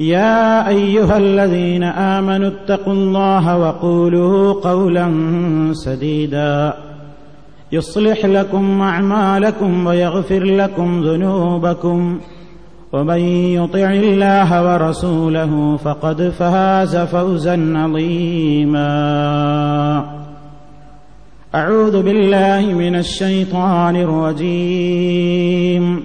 يا أيها الذين آمنوا اتقوا الله وقولوا قولا سديدا. يصلح لكم أعمالكم ويغفر لكم ذنوبكم. ومن يطع الله ورسوله فقد فاز فوزا عظيما. أعوذ بالله من الشيطان الرجيم.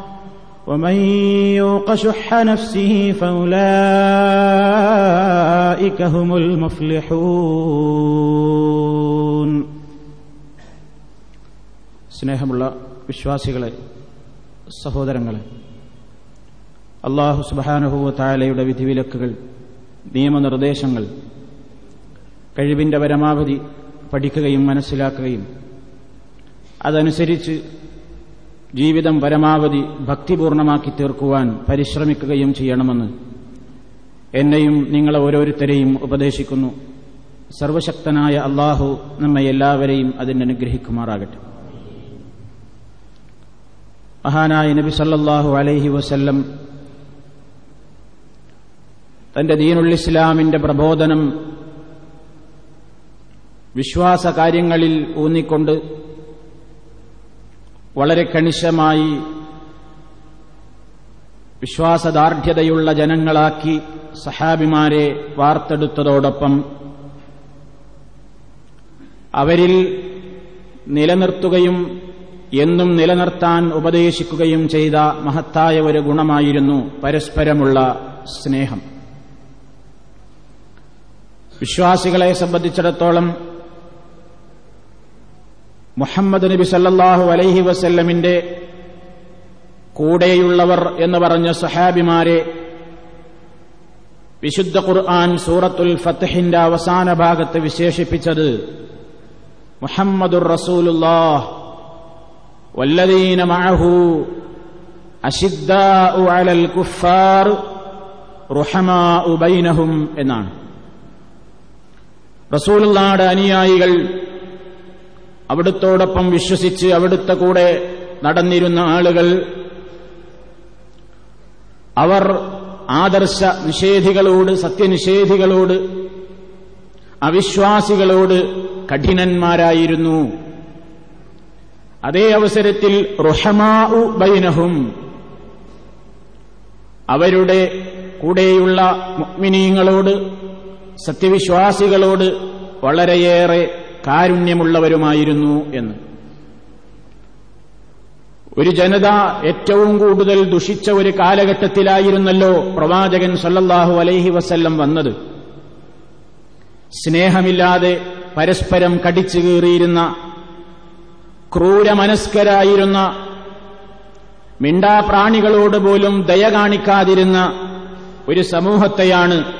ومن يوق شح نفسه فأولئك هم المفلحون സ്നേഹമുള്ള വിശ്വാസികളെ സഹോദരങ്ങളെ അള്ളാഹു സുബാനുഭവ താലയുടെ വിധിവിലക്കുകൾ നിയമനിർദ്ദേശങ്ങൾ കഴിവിന്റെ പരമാവധി പഠിക്കുകയും മനസ്സിലാക്കുകയും അതനുസരിച്ച് ജീവിതം പരമാവധി ഭക്തിപൂർണമാക്കി തീർക്കുവാൻ പരിശ്രമിക്കുകയും ചെയ്യണമെന്ന് എന്നെയും നിങ്ങളെ ഓരോരുത്തരെയും ഉപദേശിക്കുന്നു. സർവശക്തനായ അള്ളാഹു നമ്മെ എല്ലാവരെയും അതിനനുഗ്രഹിക്കുമാറാകട്ടെ മഹാനായ നബി സല്ലാഹു അലൈഹി വസല്ലം തന്റെ ദീനുൽ ഇസ്ലാമിന്റെ പ്രബോധനം വിശ്വാസ കാര്യങ്ങളിൽ ഊന്നിക്കൊണ്ട് വളരെ കണിശമായി വിശ്വാസദാർഢ്യതയുള്ള ജനങ്ങളാക്കി സഹാബിമാരെ വാർത്തെടുത്തതോടൊപ്പം അവരിൽ നിലനിർത്തുകയും എന്നും നിലനിർത്താൻ ഉപദേശിക്കുകയും ചെയ്ത മഹത്തായ ഒരു ഗുണമായിരുന്നു പരസ്പരമുള്ള സ്നേഹം. വിശ്വാസികളെ സംബന്ധിച്ചിടത്തോളം മുഹമ്മദ് നബി സല്ലാഹു അലൈഹി വസല്ലമിന്റെ കൂടെയുള്ളവർ എന്ന് പറഞ്ഞ സഹാബിമാരെ വിശുദ്ധ ഖുർആൻ സൂറത്തുൽ ഫത്തഹിന്റെ അവസാന ഭാഗത്ത് വിശേഷിപ്പിച്ചത് മുഹമ്മദുർ റസൂലുല്ലാഹ് വല്ലദീന മഅഹു അഷിദ്ദാഉ അലൽ കുഫാർ റുഹമാഉ ബൈനഹും എന്നാണ്. റസൂലുള്ളാടെ അനുയായികൾ അവിടുത്തോടൊപ്പം വിശ്വസിച്ച് അവിടുത്തെ കൂടെ നടന്നിരുന്ന ആളുകൾ അവർ ആദർശ നിഷേധികളോട് സത്യനിഷേധികളോട് അവിശ്വാസികളോട് കഠിനന്മാരായിരുന്നു. അതേ അവസരത്തിൽ റുഹമാഉ ബൈനഹും അവരുടെ കൂടെയുള്ള മുഗ്മിനീങ്ങളോട് സത്യവിശ്വാസികളോട് വളരെയേറെ കാരുണ്യമുള്ളവരുമായിരുന്നു എന്ന്. ഒരു ജനത ഏറ്റവും കൂടുതൽ ദുഷിച്ച ഒരു കാലഘട്ടത്തിലായിരുന്നല്ലോ പ്രവാചകൻ സല്ലല്ലാഹു അലൈഹി വസല്ലം വന്നത്. സ്നേഹമില്ലാതെ പരസ്പരം കടിച്ചു കീറിയിരുന്ന ക്രൂരമനസ്കരായിരുന്ന മിണ്ടാപ്രാണികളോട് പോലും ദയ കാണിക്കാതിരുന്ന ഒരു സമൂഹത്തെയാണ്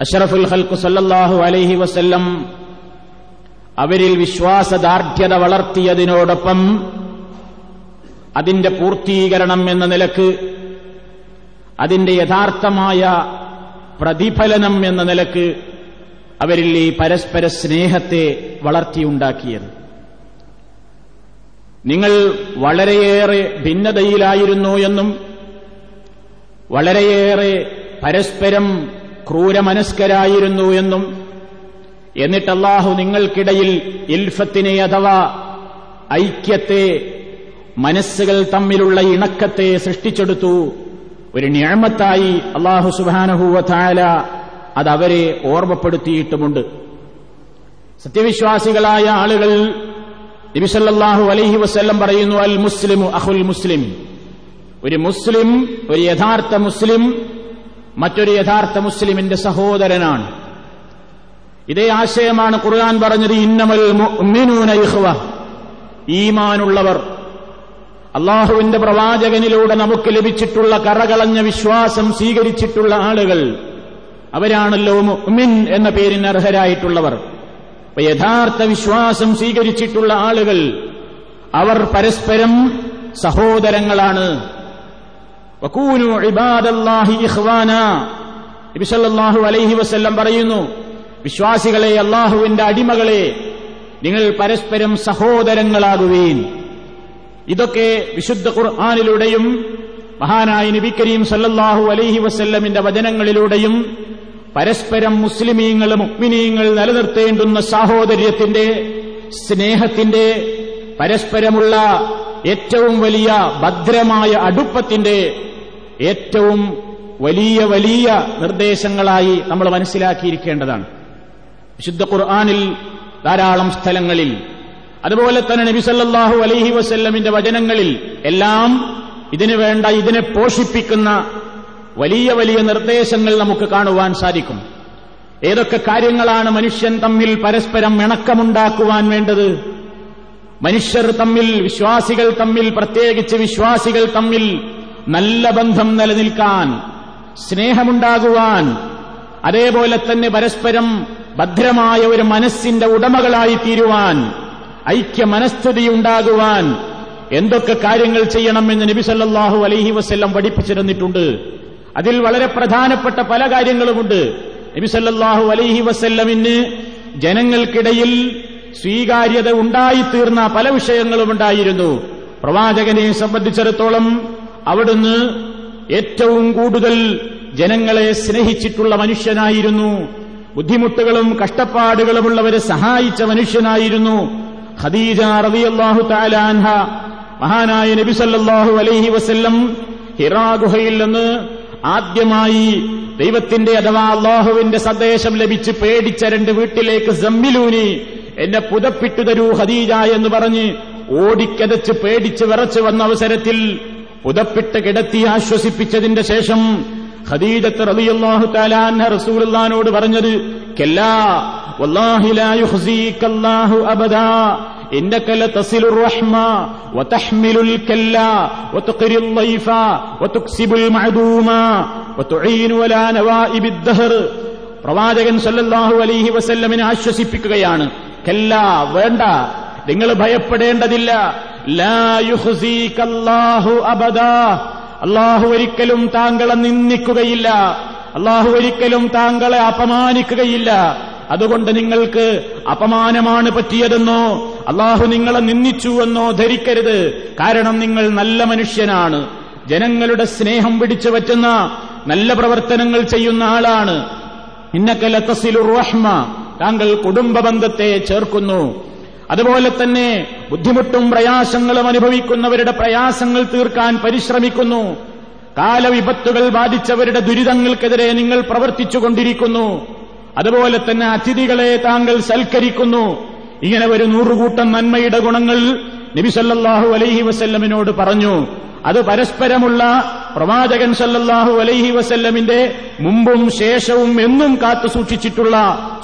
അഷറഫുൽ ഹൽക്കു സല്ലല്ലാഹു അലൈഹി വസല്ലം അവരിൽ വിശ്വാസദാർഢ്യത വളർത്തിയതിനോടൊപ്പം അതിന്റെ പൂർത്തീകരണം എന്ന നിലയ്ക്ക് അതിന്റെ യഥാർത്ഥമായ പ്രതിഫലനം എന്ന നിലയ്ക്ക് അവരിൽ ഈ പരസ്പര സ്നേഹത്തെ വളർത്തിയുണ്ടാക്കിയത്. നിങ്ങൾ വളരെയേറെ ഭിന്നതയിലായിരുന്നു എന്നും വളരെയേറെ പരസ്പരം ക്രൂരമനസ്കരായിരുന്നു എന്നും എന്നിട്ട് അള്ളാഹു നിങ്ങൾക്കിടയിൽ ഇൽഫത്തിനെ അഥവാ ഐക്യത്തെ മനസ്സുകൾ തമ്മിലുള്ള ഇണക്കത്തെ സൃഷ്ടിച്ചെടുത്തു. ഒരു ഞാമത്തായി അള്ളാഹു സുബാനഹൂവ അതവരെ അത് അവരെ ഓർമ്മപ്പെടുത്തിയിട്ടുമുണ്ട്. സത്യവിശ്വാസികളായ ആളുകൾ നബിസല്ലാഹു അലൈഹി വസ്ല്ലം പറയുന്നു അൽ മുസ്ലിം അഹുൽ മുസ്ലിം. ഒരു മുസ്ലിം ഒരു യഥാർത്ഥ മുസ്ലിം മറ്റൊരു യഥാർത്ഥ മുസ്ലിമിന്റെ സഹോദരനാണ്. ഇതേ ആശയമാണ് ഖുർആൻ പറഞ്ഞത് ഇന്നമൽ മുഅ്മിനൂന ഈമാനുള്ളവർ അള്ളാഹുവിന്റെ പ്രവാചകനിലൂടെ നമുക്ക് ലഭിച്ചിട്ടുള്ള കറകളഞ്ഞ വിശ്വാസം സ്വീകരിച്ചിട്ടുള്ള ആളുകൾ അവരാണല്ലോ മുഅ്മിൻ എന്ന പേരിന് അർഹരായിട്ടുള്ളവർ. അപ്പൊ യഥാർത്ഥ വിശ്വാസം സ്വീകരിച്ചിട്ടുള്ള ആളുകൾ അവർ പരസ്പരം സഹോദരങ്ങളാണ്. വക്കൂനു ഇബാദല്ലാഹി ഇഖ്വാന. നബി സല്ലല്ലാഹു അലൈഹി വസല്ലം പറയുന്നു വിശ്വാസികളെ അള്ളാഹുവിന്റെ അടിമകളെ നിങ്ങൾ പരസ്പരം സഹോദരങ്ങളാകുവീൻ. ഇതൊക്കെ വിശുദ്ധ ഖുർആാനിലൂടെയും മഹാനായ നബി കരീം സല്ലല്ലാഹു അലൈഹി വസല്ലമിന്റെ വചനങ്ങളിലൂടെയും പരസ്പരം മുസ്ലിമീങ്ങൾ മുക്മിനീങ്ങൾ നിലനിർത്തേണ്ടുന്ന സാഹോദര്യത്തിന്റെ സ്നേഹത്തിന്റെ പരസ്പരമുള്ള ഏറ്റവും വലിയ ഭദ്രമായ അടുപ്പത്തിന്റെ ഏറ്റവും വലിയ വലിയ നിർദ്ദേശങ്ങളായി നമ്മൾ മനസ്സിലാക്കിയിരിക്കേണ്ടതാണ്. വിശുദ്ധ ഖുർആാനിൽ ധാരാളം സ്ഥലങ്ങളിൽ അതുപോലെ തന്നെ നബിസല്ലാഹു അലൈഹി വസല്ലമിന്റെ വചനങ്ങളിൽ എല്ലാം ഇതിനു വേണ്ട ഇതിനെ പോഷിപ്പിക്കുന്ന വലിയ വലിയ നിർദ്ദേശങ്ങൾ നമുക്ക് കാണുവാൻ സാധിക്കും. ഏതൊക്കെ കാര്യങ്ങളാണ് മനുഷ്യൻ തമ്മിൽ പരസ്പരം ഇണക്കമുണ്ടാക്കുവാൻ വേണ്ടത്? മനുഷ്യർ തമ്മിൽ വിശ്വാസികൾ തമ്മിൽ പ്രത്യേകിച്ച് വിശ്വാസികൾ തമ്മിൽ നല്ല ബന്ധം നിലനിൽക്കാൻ സ്നേഹമുണ്ടാകുവാൻ അതേപോലെ തന്നെ പരസ്പരം ഭദ്രമായ ഒരു മനസ്സിന്റെ ഉടമകളായി തീരുവാൻ ഐക്യ മനസ്ഥിതി ഉണ്ടാകുവാൻ എന്തൊക്കെ കാര്യങ്ങൾ ചെയ്യണമെന്ന് നബി സല്ലല്ലാഹു അലൈഹി വസല്ലം പഠിപ്പിച്ചിരുന്നിട്ടുണ്ട്. അതിൽ വളരെ പ്രധാനപ്പെട്ട പല കാര്യങ്ങളുമുണ്ട്. നബി സല്ലല്ലാഹു അലൈഹി വസ്ല്ലമിന് ജനങ്ങൾക്കിടയിൽ സ്വീകാര്യത ഉണ്ടായിത്തീർന്ന പല വിഷയങ്ങളും ഉണ്ടായിരുന്നു പ്രവാചകനെ സംബന്ധിച്ചിടത്തോളം അവിടുന്ന് ഏറ്റവും കൂടുതൽ ജനങ്ങളെ സ്നേഹിച്ചിട്ടുള്ള മനുഷ്യനായിരുന്നു. ബുദ്ധിമുട്ടുകളും കഷ്ടപ്പാടുകളുമുള്ളവരെ സഹായിച്ച മനുഷ്യനായിരുന്നു ഖദീജ റളിയല്ലാഹു തആല അൻഹ. മഹാനായ നബി സല്ലല്ലാഹു അലൈഹി വസല്ലം ഹിറാ ഗുഹയിൽ നിന്ന് ആദ്യമായി ദൈവത്തിന്റെ അഥവാ അള്ളാഹുവിന്റെ സന്ദേശം ലഭിച്ച് പേടിച്ച രണ്ട് വീട്ടിലേക്ക് സമ്മിലൂനി എന്നെ പുതപ്പിട്ടു തരൂ ഹദീജ എന്ന് പറഞ്ഞ് ഓടിക്കതച്ച് പേടിച്ച് വിറച്ചു വന്ന അവസരത്തിൽ പുതപ്പിട്ട് കിടത്തി ആശ്വസിപ്പിച്ചതിന്റെ ശേഷം ഖദീജത്ത് റളിയല്ലാഹു തആല അൻഹ റസൂലുള്ളാഹിനോട് പറഞ്ഞത് കല്ലാ വല്ലാഹി ലാ യുഖ്സീകല്ലാഹു അബദാ إنك لتصل الرحمة وتحمل الكلا وتقري الضيف وتكسب المعدوم وتعين ولا نوائب الدهر പ്രവാചകൻ സല്ലല്ലാഹു അലൈഹി വസല്ലമിനെ ആശ്വസിപ്പിക്കുകയാണ് കല്ല വേണ്ട നിങ്ങൾ ഭയപ്പെടേണ്ടതില്ല ലാ യുഹ്സീകല്ലാഹു അബദാ അള്ളാഹു ഒരിക്കലും താങ്കളെ നിന്ദിക്കുകയില്ല. അള്ളാഹു ഒരിക്കലും താങ്കളെ അപമാനിക്കുകയില്ല. അതുകൊണ്ട് നിങ്ങൾക്ക് അപമാനമാണ് പറ്റിയതെന്നോ അള്ളാഹു നിങ്ങളെ നിന്ദിച്ചുവെന്നോ ധരിക്കരുത്. കാരണം നിങ്ങൾ നല്ല മനുഷ്യനാണ്. ജനങ്ങളുടെ സ്നേഹം പിടിച്ചു പറ്റുന്ന നല്ല പ്രവർത്തനങ്ങൾ ചെയ്യുന്ന ആളാണ്. ഇന്നക്കല തസിലുർ റഹ്മ. താങ്കൾ കുടുംബ ബന്ധത്തെ ചേർക്കുന്നു. അതുപോലെ തന്നെ ബുദ്ധിമുട്ടും പ്രയാസങ്ങളും അനുഭവിക്കുന്നവരുടെ പ്രയാസങ്ങൾ തീർക്കാൻ പരിശ്രമിക്കുന്നു. കാലവിപത്തുകൾ ബാധിച്ചവരുടെ ദുരിതങ്ങൾക്കെതിരെ നിങ്ങൾ പ്രവർത്തിച്ചുകൊണ്ടിരിക്കുന്നു. അതുപോലെ തന്നെ അതിഥികളെ താങ്കൾ സൽക്കരിക്കുന്നു. ഇങ്ങനെ ഒരു നൂറുകൂട്ടം നന്മയുടെ ഗുണങ്ങൾ നബിസല്ലാഹു അലൈഹി വസല്ലമിനോട് പറഞ്ഞു. അത് പരസ്പരമുള്ള പ്രവാചകൻ സല്ലല്ലാഹു അലൈഹി വസല്ലമിന്റെ മുമ്പും ശേഷവും എന്നും കാത്തു സൂക്ഷിച്ചിട്ടുള്ള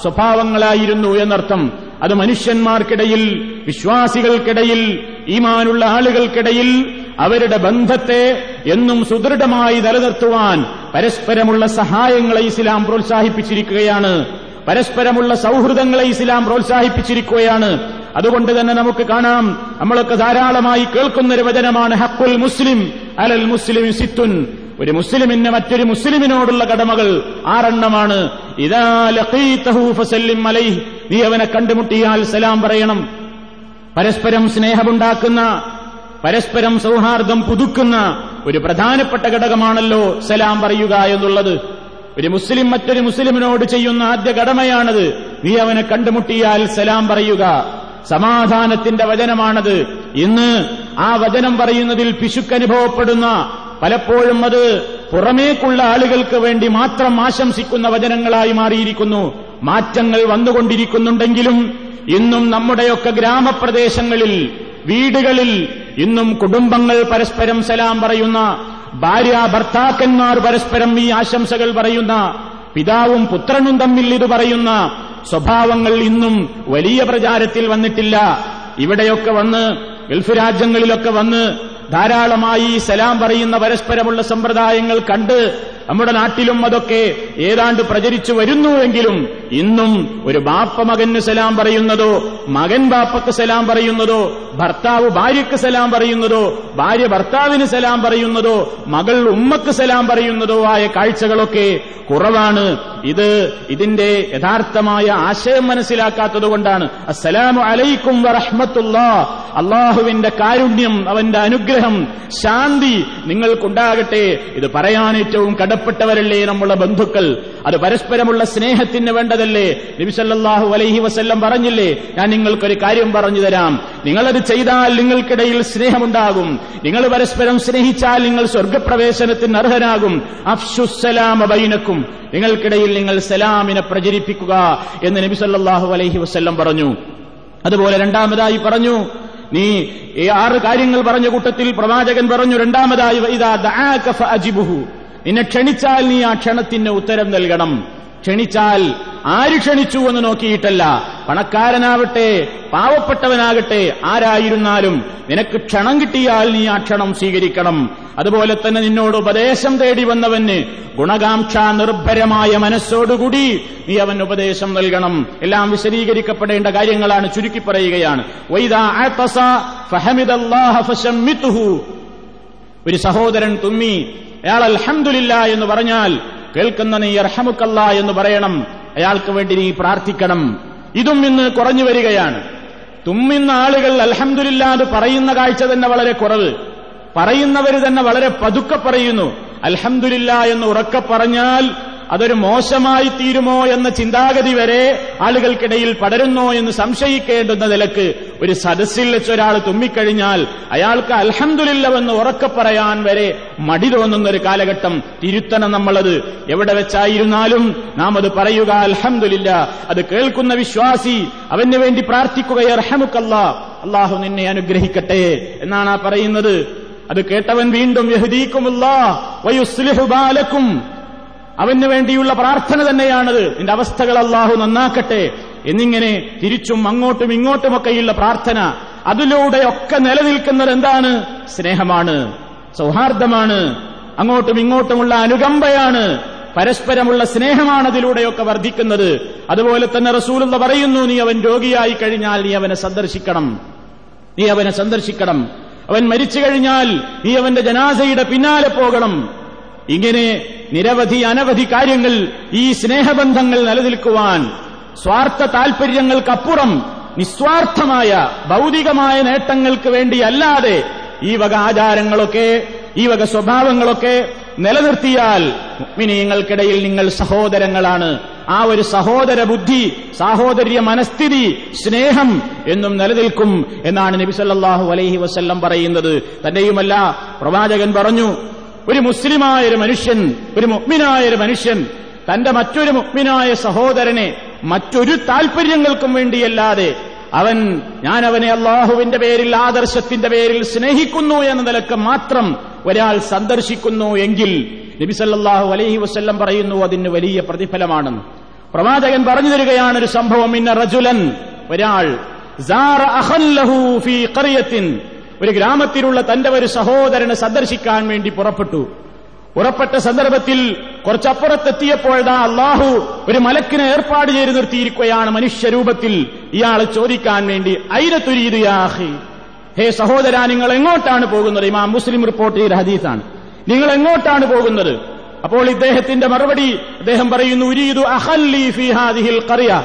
സ്വഭാവങ്ങളായിരുന്നു എന്നർത്ഥം. അത് മനുഷ്യന്മാർക്കിടയിൽ വിശ്വാസികൾക്കിടയിൽ ഈമാനുള്ള ആളുകൾക്കിടയിൽ അവരുടെ ബന്ധത്തെ എന്നും സുദൃഢമായി നിലനിർത്തുവാൻ പരസ്പരമുള്ള സഹായങ്ങളെ ഇസ്ലാം പ്രോത്സാഹിപ്പിച്ചിരിക്കുകയാണ്. പരസ്പരമുള്ള സൗഹൃദങ്ങളെ ഇസ്ലാം പ്രോത്സാഹിപ്പിച്ചിരിക്കുകയാണ്. അതുകൊണ്ട് തന്നെ നമുക്ക് കാണാം നമ്മളൊക്കെ ധാരാളമായി കേൾക്കുന്ന ഒരു വചനമാണ് ഹക്കുൽ മുസ്ലിം അലൽ മുസ്ലിം സിത്തുൻ. ഒരു മുസ്ലിമിന് മറ്റൊരു മുസ്ലിമിനോടുള്ള കടമകൾ ആറെണ്ണമാണ്. നീ അവനെ കണ്ടുമുട്ടിയാൽ സലാം പറയണം. പരസ്പരം സ്നേഹമുണ്ടാക്കുന്ന പരസ്പരം സൗഹാർദ്ദം പുതുക്കുന്ന ഒരു പ്രധാനപ്പെട്ട ഘടകമാണല്ലോ സലാം പറയുക എന്നുള്ളത്. ഒരു മുസ്ലിം മറ്റൊരു മുസ്ലിമിനോട് ചെയ്യുന്ന ആദ്യ കടമയാണത്. നീ അവനെ കണ്ടുമുട്ടിയാൽ സലാം പറയുക. സമാധാനത്തിന്റെ വചനമാണത്. ഇന്ന് ആ വചനം പറയുന്നതിൽ പിശുക്കനുഭവപ്പെടുന്ന പലപ്പോഴും അത് പുറമേക്കുള്ള ആളുകൾക്ക് വേണ്ടി മാത്രം ആശംസിക്കുന്ന വചനങ്ങളായി മാറിയിരിക്കുന്നു. മാറ്റങ്ങൾ വന്നുകൊണ്ടിരിക്കുന്നുണ്ടെങ്കിലും ഇന്നും നമ്മുടെയൊക്കെ ഗ്രാമപ്രദേശങ്ങളിൽ വീടുകളിൽ ഇന്നും കുടുംബങ്ങൾ പരസ്പരം സലാം പറയുന്ന ഭാര്യ ഭർത്താക്കന്മാർ പരസ്പരം ഈ ആശംസകൾ പറയുന്ന പിതാവും പുത്രനും തമ്മിൽ ഇത് പറയുന്ന സ്വഭാവങ്ങൾ ഇന്നും വലിയ പ്രചാരത്തിൽ വന്നിട്ടില്ല. ഇവിടെയൊക്കെ വന്ന് ഗൾഫ് രാജ്യങ്ങളിലൊക്കെ വന്ന് ധാരാളമായി സലാം പറയുന്ന പരസ്പരമുള്ള സമ്പ്രദായങ്ങൾ കണ്ട് നമ്മുടെ നാട്ടിലും അതൊക്കെ ഏതാണ്ട് പ്രചരിച്ചു വരുന്നുവെങ്കിലും ഇന്നും ഒരു ബാപ്പ മകന് സലാം പറയുന്നതോ മകൻ ബാപ്പക്ക് സലാം പറയുന്നതോ ഭർത്താവ് ഭാര്യക്ക് സലാം പറയുന്നതോ ഭാര്യ ഭർത്താവിന് സലാം പറയുന്നതോ മകൾ ഉമ്മക്ക് സലാം പറയുന്നതോ ആയ കാഴ്ചകളൊക്കെ കുറവാണ്. ഇത് ഇതിന്റെ യഥാർത്ഥമായ ആശയം മനസ്സിലാക്കാത്തത് കൊണ്ടാണ്. അസ്സലാമു അലൈക്കും വറഹ്മത്തുള്ള. അള്ളാഹുവിന്റെ കാരുണ്യം അവന്റെ അനുഗ്രഹം ശാന്തി നിങ്ങൾക്കുണ്ടാകട്ടെ. ഇത് പറയാൻ ഏറ്റവും കടപ്പെട്ടവരല്ലേ നമ്മുടെ ബന്ധുക്കൾ? അത് പരസ്പരമുള്ള സ്നേഹത്തിന് വേണ്ടതല്ലേ നബിസല്ലാഹു അലൈഹി വസ്ല്ലം പറഞ്ഞില്ലേ? ഞാൻ നിങ്ങൾക്കൊരു കാര്യം പറഞ്ഞു തരാം. നിങ്ങളത് ചെയ്താൽ നിങ്ങൾക്കിടയിൽ സ്നേഹമുണ്ടാകും. നിങ്ങൾ പരസ്പരം സ്നേഹിച്ചാൽ നിങ്ങൾ സ്വർഗപ്രവേശനത്തിന് അർഹരാകും. അഫ്ഷുസലാമ ബൈനക്കും. നിങ്ങൾക്കിടയിൽ നിങ്ങൾ സലാമിനെ പ്രചരിപ്പിക്കുക എന്ന് നബി സല്ലല്ലാഹു അലൈഹി വസ്ല്ലം പറഞ്ഞു. അതുപോലെ രണ്ടാമതായി പറഞ്ഞു നീ ഈ ആറ് കാര്യങ്ങൾ പറഞ്ഞ കൂട്ടത്തിൽ പ്രവാചകൻ പറഞ്ഞു രണ്ടാമതായി ഇതാ ദആക അജിബുഹു നിന്നെ ക്ഷണിച്ചാൽ നീ ആ ക്ഷണത്തിന് ഉത്തരം നൽകണം. ക്ഷണിച്ചാൽ ആര് ക്ഷണിച്ചു എന്ന് നോക്കിയിട്ടല്ല. പണക്കാരനാവട്ടെ പാവപ്പെട്ടവനാകട്ടെ ആരായിരുന്നാലും നിനക്ക് ക്ഷണം കിട്ടിയാൽ നീ ആ ക്ഷണം സ്വീകരിക്കണം. അതുപോലെ തന്നെ നിന്നോട് ഉപദേശം തേടി വന്നവന് ഗുണകാംക്ഷ നിർഭരമായ മനസ്സോടുകൂടി നീ അവൻ ഉപദേശം നൽകണം. എല്ലാം വിശദീകരിക്കപ്പെടേണ്ട കാര്യങ്ങളാണ് ചുരുക്കി പറയുകയാണ്. ഒരു സഹോദരൻ തുമ്മി അയാൾ അൽഹന്ദില്ല എന്ന് പറഞ്ഞാൽ കേൾക്കുന്ന നീ അർഹമുക്കല്ല എന്ന് പറയണം. അയാൾക്ക് വേണ്ടി നീ പ്രാർത്ഥിക്കണം. ഇതും ഇന്ന് കുറഞ്ഞു വരികയാണ്. തുമ്മിന്ന ആളുകൾ അൽഹംദുലില്ലാതെ പറയുന്ന കാഴ്ച തന്നെ വളരെ കുറവ്. പറയുന്നവർ തന്നെ വളരെ പതുക്കെ പറയുന്നു. അൽഹംദുലില്ല എന്ന് ഉറക്കെ പറഞ്ഞാൽ അതൊരു മോശമായി തീരുമോ എന്ന ചിന്താഗതി വരെ ആളുകൾക്കിടയിൽ പടരുന്നോ എന്ന് സംശയിക്കേണ്ടുന്ന നിലയ്ക്ക് ഒരു സദസ്സിൽ വെച്ച് ഒരാൾ തുമ്മിക്കഴിഞ്ഞാൽ അയാൾക്ക് അൽഹന്തുലില്ലവെന്ന് ഉറക്കെ പറയാൻ വരെ മടി തോന്നുന്ന ഒരു കാലഘട്ടം തിരുത്തണം നമ്മളത്. എവിടെ വെച്ചായിരുന്നാലും നാം അത് പറയുക അൽഹംദുലില്ല. അത് കേൾക്കുന്ന വിശ്വാസി അവന് വേണ്ടി പ്രാർത്ഥിക്കുക അർഹമുക്കല്ല. അള്ളാഹു നിന്നെ അനുഗ്രഹിക്കട്ടെ എന്നാണ് ആ പറയുന്നത്. അത് കേട്ടവൻ വീണ്ടും യഹദീക്കുമുള്ള വയുസ്ലിഹു ബാലക്കും അവന് വേണ്ടിയുള്ള പ്രാർത്ഥന തന്നെയാണത്. നിന്റെ അവസ്ഥകൾ അള്ളാഹു നന്നാക്കട്ടെ. എന്നിങ്ങനെ തിരിച്ചും അങ്ങോട്ടും ഇങ്ങോട്ടുമൊക്കെയുള്ള പ്രാർത്ഥന അതിലൂടെയൊക്കെ നിലനിൽക്കുന്നത് എന്താണ്? സ്നേഹമാണ്. സൗഹാർദ്ദമാണ്. അങ്ങോട്ടും ഇങ്ങോട്ടുമുള്ള അനുകമ്പയാണ്. പരസ്പരമുള്ള സ്നേഹമാണ് അതിലൂടെയൊക്കെ വർദ്ധിക്കുന്നത്. അതുപോലെ തന്നെ റസൂലുള്ള പറയുന്നു നീ അവൻ രോഗിയായി കഴിഞ്ഞാൽ നീ അവനെ സന്ദർശിക്കണം. നീ അവനെ സന്ദർശിക്കണം. അവൻ മരിച്ചു കഴിഞ്ഞാൽ നീ അവന്റെ ജനാസയുടെ പിന്നാലെ പോകണം. ഇങ്ങനെ നിരവധി അനവധി കാര്യങ്ങൾ ഈ സ്നേഹബന്ധങ്ങൾ നിലനിൽക്കുവാൻ സ്വാർത്ഥ താൽപര്യങ്ങൾക്കപ്പുറം നിസ്വാർത്ഥമായ ഭൗതികമായ നേട്ടങ്ങൾക്ക് വേണ്ടിയല്ലാതെ ഈ വക ആചാരങ്ങളൊക്കെ ഈ വക സ്വഭാവങ്ങളൊക്കെ നിലനിർത്തിയാൽ മിനിയങ്ങൾക്കിടയിൽ നിങ്ങൾ സഹോദരങ്ങളാണ്. ആ ഒരു സഹോദര ബുദ്ധി സാഹോദര്യ മനസ്ഥിതി സ്നേഹം എന്നും നിലനിൽക്കും എന്നാണ് നബിസല്ലാഹു അലൈഹി വസ്ല്ലം പറയുന്നത്. തന്റെയുമല്ല പ്രവാചകൻ പറഞ്ഞു ഒരു മുസ്ലിമായ ഒരു മനുഷ്യൻ ഒരു മുഗ്മിനായ ഒരു മനുഷ്യൻ തന്റെ മറ്റൊരു മുഗ്മിനായ സഹോദരനെ മറ്റൊരു താൽപര്യങ്ങൾക്കും വേണ്ടിയല്ലാതെ അവൻ ഞാൻ അവനെ അള്ളാഹുവിന്റെ പേരിൽ ആദർശത്തിന്റെ പേരിൽ സ്നേഹിക്കുന്നു എന്ന നിലയ്ക്ക് മാത്രം ഒരാൾ സന്ദർശിക്കുന്നു എങ്കിൽ നബിസല്ലാഹു അലൈഹി വസല്ലം പറയുന്നു അതിന് വലിയ പ്രതിഫലമാണെന്ന് പ്രവാചകൻ പറഞ്ഞു തരികയാണ് ഒരു സംഭവം ഇന്ന റജുലൻ ഒരാൾ ഒരു ഗ്രാമത്തിലുള്ള തന്റെ ഒരു സഹോദരനെ സന്ദർശിക്കാൻ വേണ്ടി പുറപ്പെട്ടു. പുറപ്പെട്ട സന്ദർഭത്തിൽ കുറച്ചപ്പുറത്തെത്തിയപ്പോഴാണ് അള്ളാഹു ഒരു മലക്കിനെ ഏർപ്പാട് ചെയ്ത് നിർത്തിയിരിക്കുകയാണ് മനുഷ്യരൂപത്തിൽ. ഇയാളെ ചോദിക്കാൻ വേണ്ടി ഐരത്തുരീത് യാഹി ഹേ സഹോദര നിങ്ങൾ എങ്ങോട്ടാണ് പോകുന്നത്? ഇമാം മുസ്ലിം റിപ്പോർട്ട് ചെയ്ത ഹദീസാണ്. നിങ്ങൾ എങ്ങോട്ടാണ് പോകുന്നത്? അപ്പോൾ ഇദ്ദേഹത്തിന്റെ മറുപടി അദ്ദേഹം പറയുന്നു ഉരീദു അഹല്ലി ഫി ഹാദിഹിൽ ഖറിയ.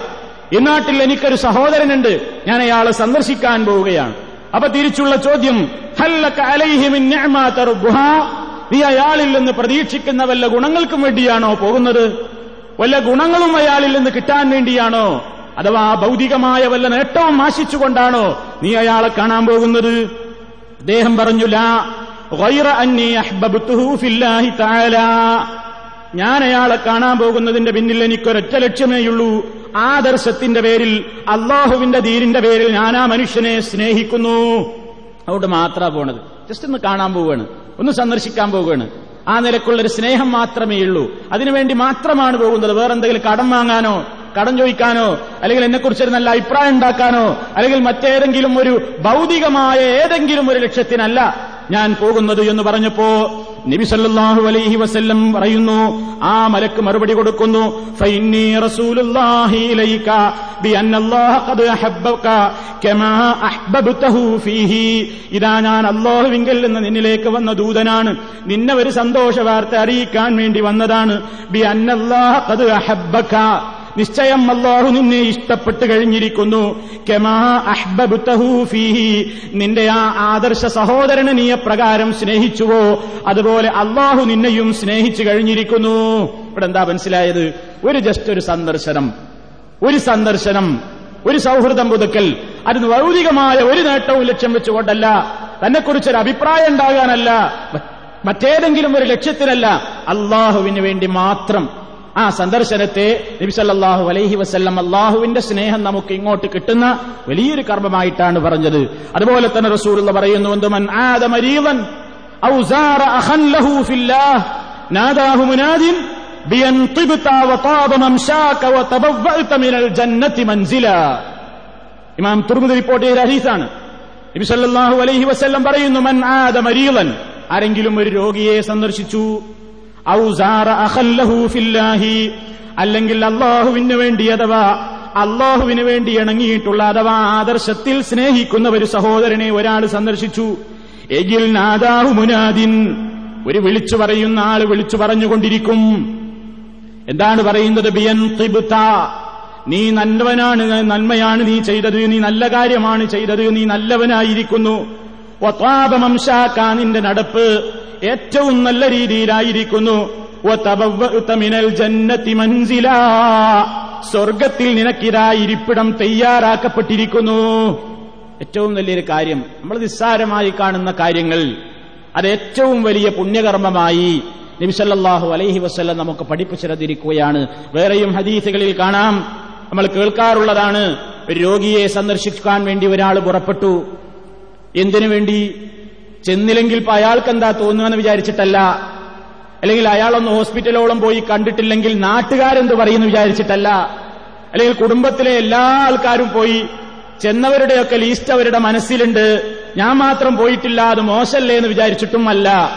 ഈ നാട്ടിൽ എനിക്കൊരു സഹോദരനുണ്ട്. ഞാൻ അയാളെ സന്ദർശിക്കാൻ പോവുകയാണ്. അപ്പൊ തിരിച്ചുള്ള ചോദ്യം നീ അയാളിൽ നിന്ന് പ്രതീക്ഷിക്കുന്ന വല്ല ഗുണങ്ങൾക്കും വേണ്ടിയാണോ പോകുന്നത്? വല്ല ഗുണങ്ങളും അയാളിൽ നിന്ന് കിട്ടാൻ വേണ്ടിയാണോ? അഥവാ ഭൗതികമായ വല്ല നേട്ടവും ആശിച്ചുകൊണ്ടാണോ നീ അയാളെ കാണാൻ പോകുന്നത്? അദ്ദേഹം പറഞ്ഞു ലാ ഞാൻ അയാളെ കാണാൻ പോകുന്നതിന്റെ പിന്നിൽ എനിക്കൊരൊറ്റ ലക്ഷ്യമേയുള്ളൂ. ആദർശത്തിന്റെ പേരിൽ അള്ളാഹുവിന്റെ ദീനിന്റെ പേരിൽ ഞാൻ ആ മനുഷ്യനെ സ്നേഹിക്കുന്നു. അതുകൊണ്ട് മാത്രമാണ് പോണത്. ജസ്റ്റ് ഒന്ന് കാണാൻ പോവുകയാണ് ഒന്ന് സന്ദർശിക്കാൻ പോവുകയാണ് ആ നിലക്കുള്ളൊരു സ്നേഹം മാത്രമേ ഉള്ളൂ. അതിനുവേണ്ടി മാത്രമാണ് പോകുന്നത്. വേറെന്തെങ്കിലും കടം വാങ്ങാനോ കടം ചോദിക്കാനോ അല്ലെങ്കിൽ എന്നെക്കുറിച്ചൊരു നല്ല അഭിപ്രായം ഉണ്ടാക്കാനോ അല്ലെങ്കിൽ മറ്റേതെങ്കിലും ഒരു ഭൗതികമായ ഏതെങ്കിലും ഒരു ലക്ഷ്യത്തിനല്ല ഞാൻ പോകുന്നത് എന്ന് പറഞ്ഞപ്പോ നബി സല്ലല്ലാഹു അലൈഹി വസല്ലം പറയുന്നു ആ മലക്ക് മറുപടി കൊടുക്കുന്നു ഇതാ ഞാൻ അല്ലാഹുവിങ്കൽ നിന്ന് നിന്നിലേക്ക് വന്ന ദൂതനാണ്. നിന്നെ ഒരു സന്തോഷ വാർത്ത അറിയിക്കാൻ വേണ്ടി വന്നതാണ്. ബിഅന്നല്ലാഹ ഖദ് അഹബ്ബക നിശ്ചയം അള്ളാഹു നിന്നെ ഇഷ്ടപ്പെട്ടു കഴിഞ്ഞിരിക്കുന്നു. കെമാ ഫീഹി. നിന്റെ ആ ആദർശ സഹോദരനെ നീ പ്രകാരം സ്നേഹിച്ചുവോ? അതുപോലെ അള്ളാഹു നിന്നെയും സ്നേഹിച്ചു കഴിഞ്ഞിരിക്കുന്നു. ഇവിടെ എന്താ മനസ്സിലായത്? ഒരു ജസ്റ്റ് ഒരു സന്ദർശനം. ഒരു സന്ദർശനം. ഒരു സൗഹൃദം പുതുക്കൽ. അത് ഭൗതികമായ ഒരു നേട്ടവും ലക്ഷ്യം വെച്ചുകൊണ്ടല്ല. തന്നെക്കുറിച്ചൊരു അഭിപ്രായം ഉണ്ടാകാനല്ല. മറ്റേതെങ്കിലും ഒരു ലക്ഷ്യത്തിനല്ല അള്ളാഹുവിന് വേണ്ടി മാത്രം ആ സന്ദർശനത്തെ നബിസല്ലാഹു അലൈഹി വസ്ല്ലം അള്ളാഹുവിന്റെ സ്നേഹം നമുക്ക് ഇങ്ങോട്ട് കിട്ടുന്ന വലിയൊരു കർമ്മമായിട്ടാണ് പറഞ്ഞത്. അതുപോലെ തന്നെ റസൂൽ പറയുന്നു എന്തുമൻ ആദമരീവൻ ഇമാം തുർമുദി റിപ്പോർട്ട് ചെയ്ത ഹദീസാണ്. നബി സല്ലല്ലാഹു അലൈഹി വസല്ലം പറയുന്നു മൻ ആദ മരീളൻ ആരെങ്കിലും ഒരു രോഗിയെ സന്ദർശിച്ചു അല്ലെങ്കിൽ അള്ളാഹുവിന് വേണ്ടി അഥവാ അള്ളാഹുവിന് വേണ്ടി ഇണങ്ങിയിട്ടുള്ള അഥവാ ആദർശത്തിൽ സ്നേഹിക്കുന്ന ഒരു സഹോദരനെ ഒരാൾ സന്ദർശിച്ചു. എഗിൽ നാദാഹു മുനാദിൻ. ഒരു വിളിച്ചു പറയുന്ന ആൾ വിളിച്ചു പറഞ്ഞുകൊണ്ടിരിക്കും. എന്താണ് പറയുന്നത്? ബിയൻ തിബുത്ത നീ നല്ലവനാണ് നന്മയാണ് നീ ചെയ്തത് നീ നല്ല കാര്യമാണ് ചെയ്തത് നീ നല്ലവനായിരിക്കുന്നു. നിന്റെ നടപ്പ്. ഏറ്റവും നല്ല രീതിയിലായിരിക്കുന്നു. മിനൽ മൻസില. സ്വർഗത്തിൽ നിനക്കിതാ ഇരിപ്പിടം തയ്യാറാക്കപ്പെട്ടിരിക്കുന്നു. ഏറ്റവും നല്ലൊരു കാര്യം നമ്മൾ നിസ്സാരമായി കാണുന്ന കാര്യങ്ങൾ അത് ഏറ്റവും വലിയ പുണ്യകർമ്മമായി നബിസല്ലാഹു അലൈഹി വസ്ല്ലം നമുക്ക് പഠിപ്പിച്ചിരുന്നിരിക്കുകയാണ് വേറെയും ഹദീസുകളിൽ കാണാം. നമ്മൾ കേൾക്കാറുള്ളതാണ് ഒരു രോഗിയെ സന്ദർശിക്കാൻ വേണ്ടി ഒരാൾ പുറപ്പെട്ടു. എന്തിനു വേണ്ടി? ചെന്നില്ലെങ്കിൽ ഇപ്പൊ അയാൾക്ക് എന്താ തോന്നുകയെന്ന് വിചാരിച്ചിട്ടല്ല. അല്ലെങ്കിൽ അയാളൊന്ന് ഹോസ്പിറ്റലോളം പോയി കണ്ടിട്ടില്ലെങ്കിൽ നാട്ടുകാരെന്ത് പറയുന്നു വിചാരിച്ചിട്ടല്ല. അല്ലെങ്കിൽ കുടുംബത്തിലെ എല്ലാ ആൾക്കാരും പോയി ചെന്നവരുടെയൊക്കെ ലീസ്റ്റ് അവരുടെ മനസ്സിലുണ്ട്. ഞാൻ മാത്രം പോയിട്ടില്ല അത് മോശമല്ലേ എന്ന് വിചാരിച്ചിട്ടും അല്ല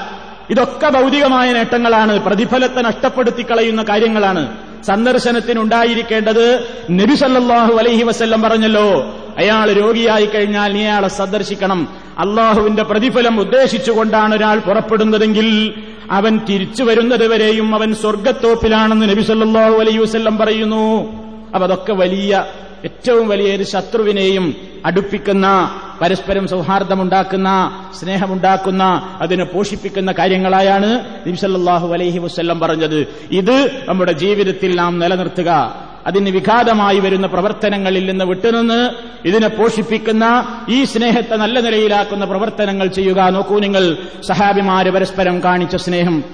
ഇതൊക്കെ ഭൗതികമായ നേട്ടങ്ങളാണ്. പ്രതിഫലത്തെ നഷ്ടപ്പെടുത്തി കളയുന്ന കാര്യങ്ങളാണ്. സന്ദർശനത്തിനുണ്ടായിരിക്കേണ്ടത് നബി അലഹി അലൈഹി വസല്ലം പറഞ്ഞല്ലോ. അയാൾ രോഗിയായി കഴിഞ്ഞാൽ നീ അയാളെ സന്ദർശിക്കണം. അള്ളാഹുവിന്റെ പ്രതിഫലം ഉദ്ദേശിച്ചുകൊണ്ടാണ് ഒരാൾ പുറപ്പെടുന്നതെങ്കിൽ അവൻ തിരിച്ചു വരുന്നത് വരെയും അവൻ സ്വർഗത്തോപ്പിലാണെന്ന് നബി സല്ലല്ലാഹു അലൈഹി വസല്ലം പറയുന്നു. അപ്പൊ അതൊക്കെ വലിയ ഏറ്റവും വലിയ ഒരു ശത്രുവിനെയും അടുപ്പിക്കുന്ന പരസ്പരം സൗഹാർദ്ദമുണ്ടാക്കുന്ന സ്നേഹമുണ്ടാക്കുന്ന അതിനെ പോഷിപ്പിക്കുന്ന കാര്യങ്ങളായാണ് നബിസല്ലാഹു അലൈഹി വസ്ല്ലം പറഞ്ഞത്. ഇത് നമ്മുടെ ജീവിതത്തിൽ നാം നിലനിർത്തുക. അതിന് വിഘാതമായി വരുന്ന പ്രവർത്തനങ്ങളിൽ നിന്ന് വിട്ടുനിന്ന് ഇതിനെ പോഷിപ്പിക്കുന്ന ഈ സ്നേഹത്തെ നല്ല നിലയിലാക്കുന്ന പ്രവർത്തനങ്ങൾ ചെയ്യുക. നോക്കൂ നിങ്ങൾ സഹാബിമാര് പരസ്പരം കാണിച്ച സ്നേഹം.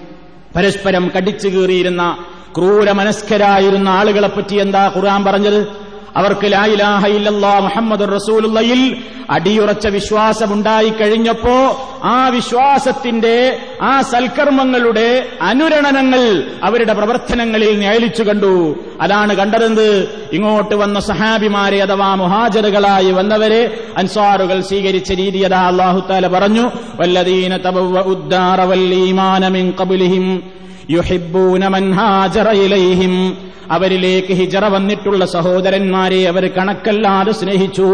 പരസ്പരം കടിച്ചു കീറിയിരുന്ന ക്രൂര മനസ്കരായിരുന്ന ആളുകളെ പറ്റി എന്താ ഖുർആൻ പറഞ്ഞത്? അവർക്ക് ലായിലാഹ ഇല്ലല്ലാ മുഹമ്മദ് റസൂലുള്ളയിൽ അടിയുറച്ച വിശ്വാസമുണ്ടായി കഴിഞ്ഞപ്പോ ആ വിശ്വാസത്തിന്റെ ആ സൽക്കർമ്മങ്ങളുടെ അനുരണനങ്ങൾ അവരുടെ പ്രവർത്തനങ്ങളിൽ ന്യായലിച്ചു കണ്ടു. അതാണ് കണ്ടതെന്ത്? ഇങ്ങോട്ട് വന്ന സഹാബിമാരെ അഥവാ മുഹാജറുകളായി വന്നവരെ അൻസാറുകൾ സ്വീകരിച്ച രീതി അതാ അള്ളാഹുത്താല പറഞ്ഞു വല്ലദീന തബവ്വ ഉദ്ദാറവല്ലീമാനമിൻ വല്ലീമാന മിൻ മൻഹാജറ ഇലൈഹിം. അവരിലേക്ക് ഹിജറ വന്നിട്ടുള്ള സഹോദരന്മാരെ അവർ കണക്കല്ലാതെ സ്നേഹിച്ചു.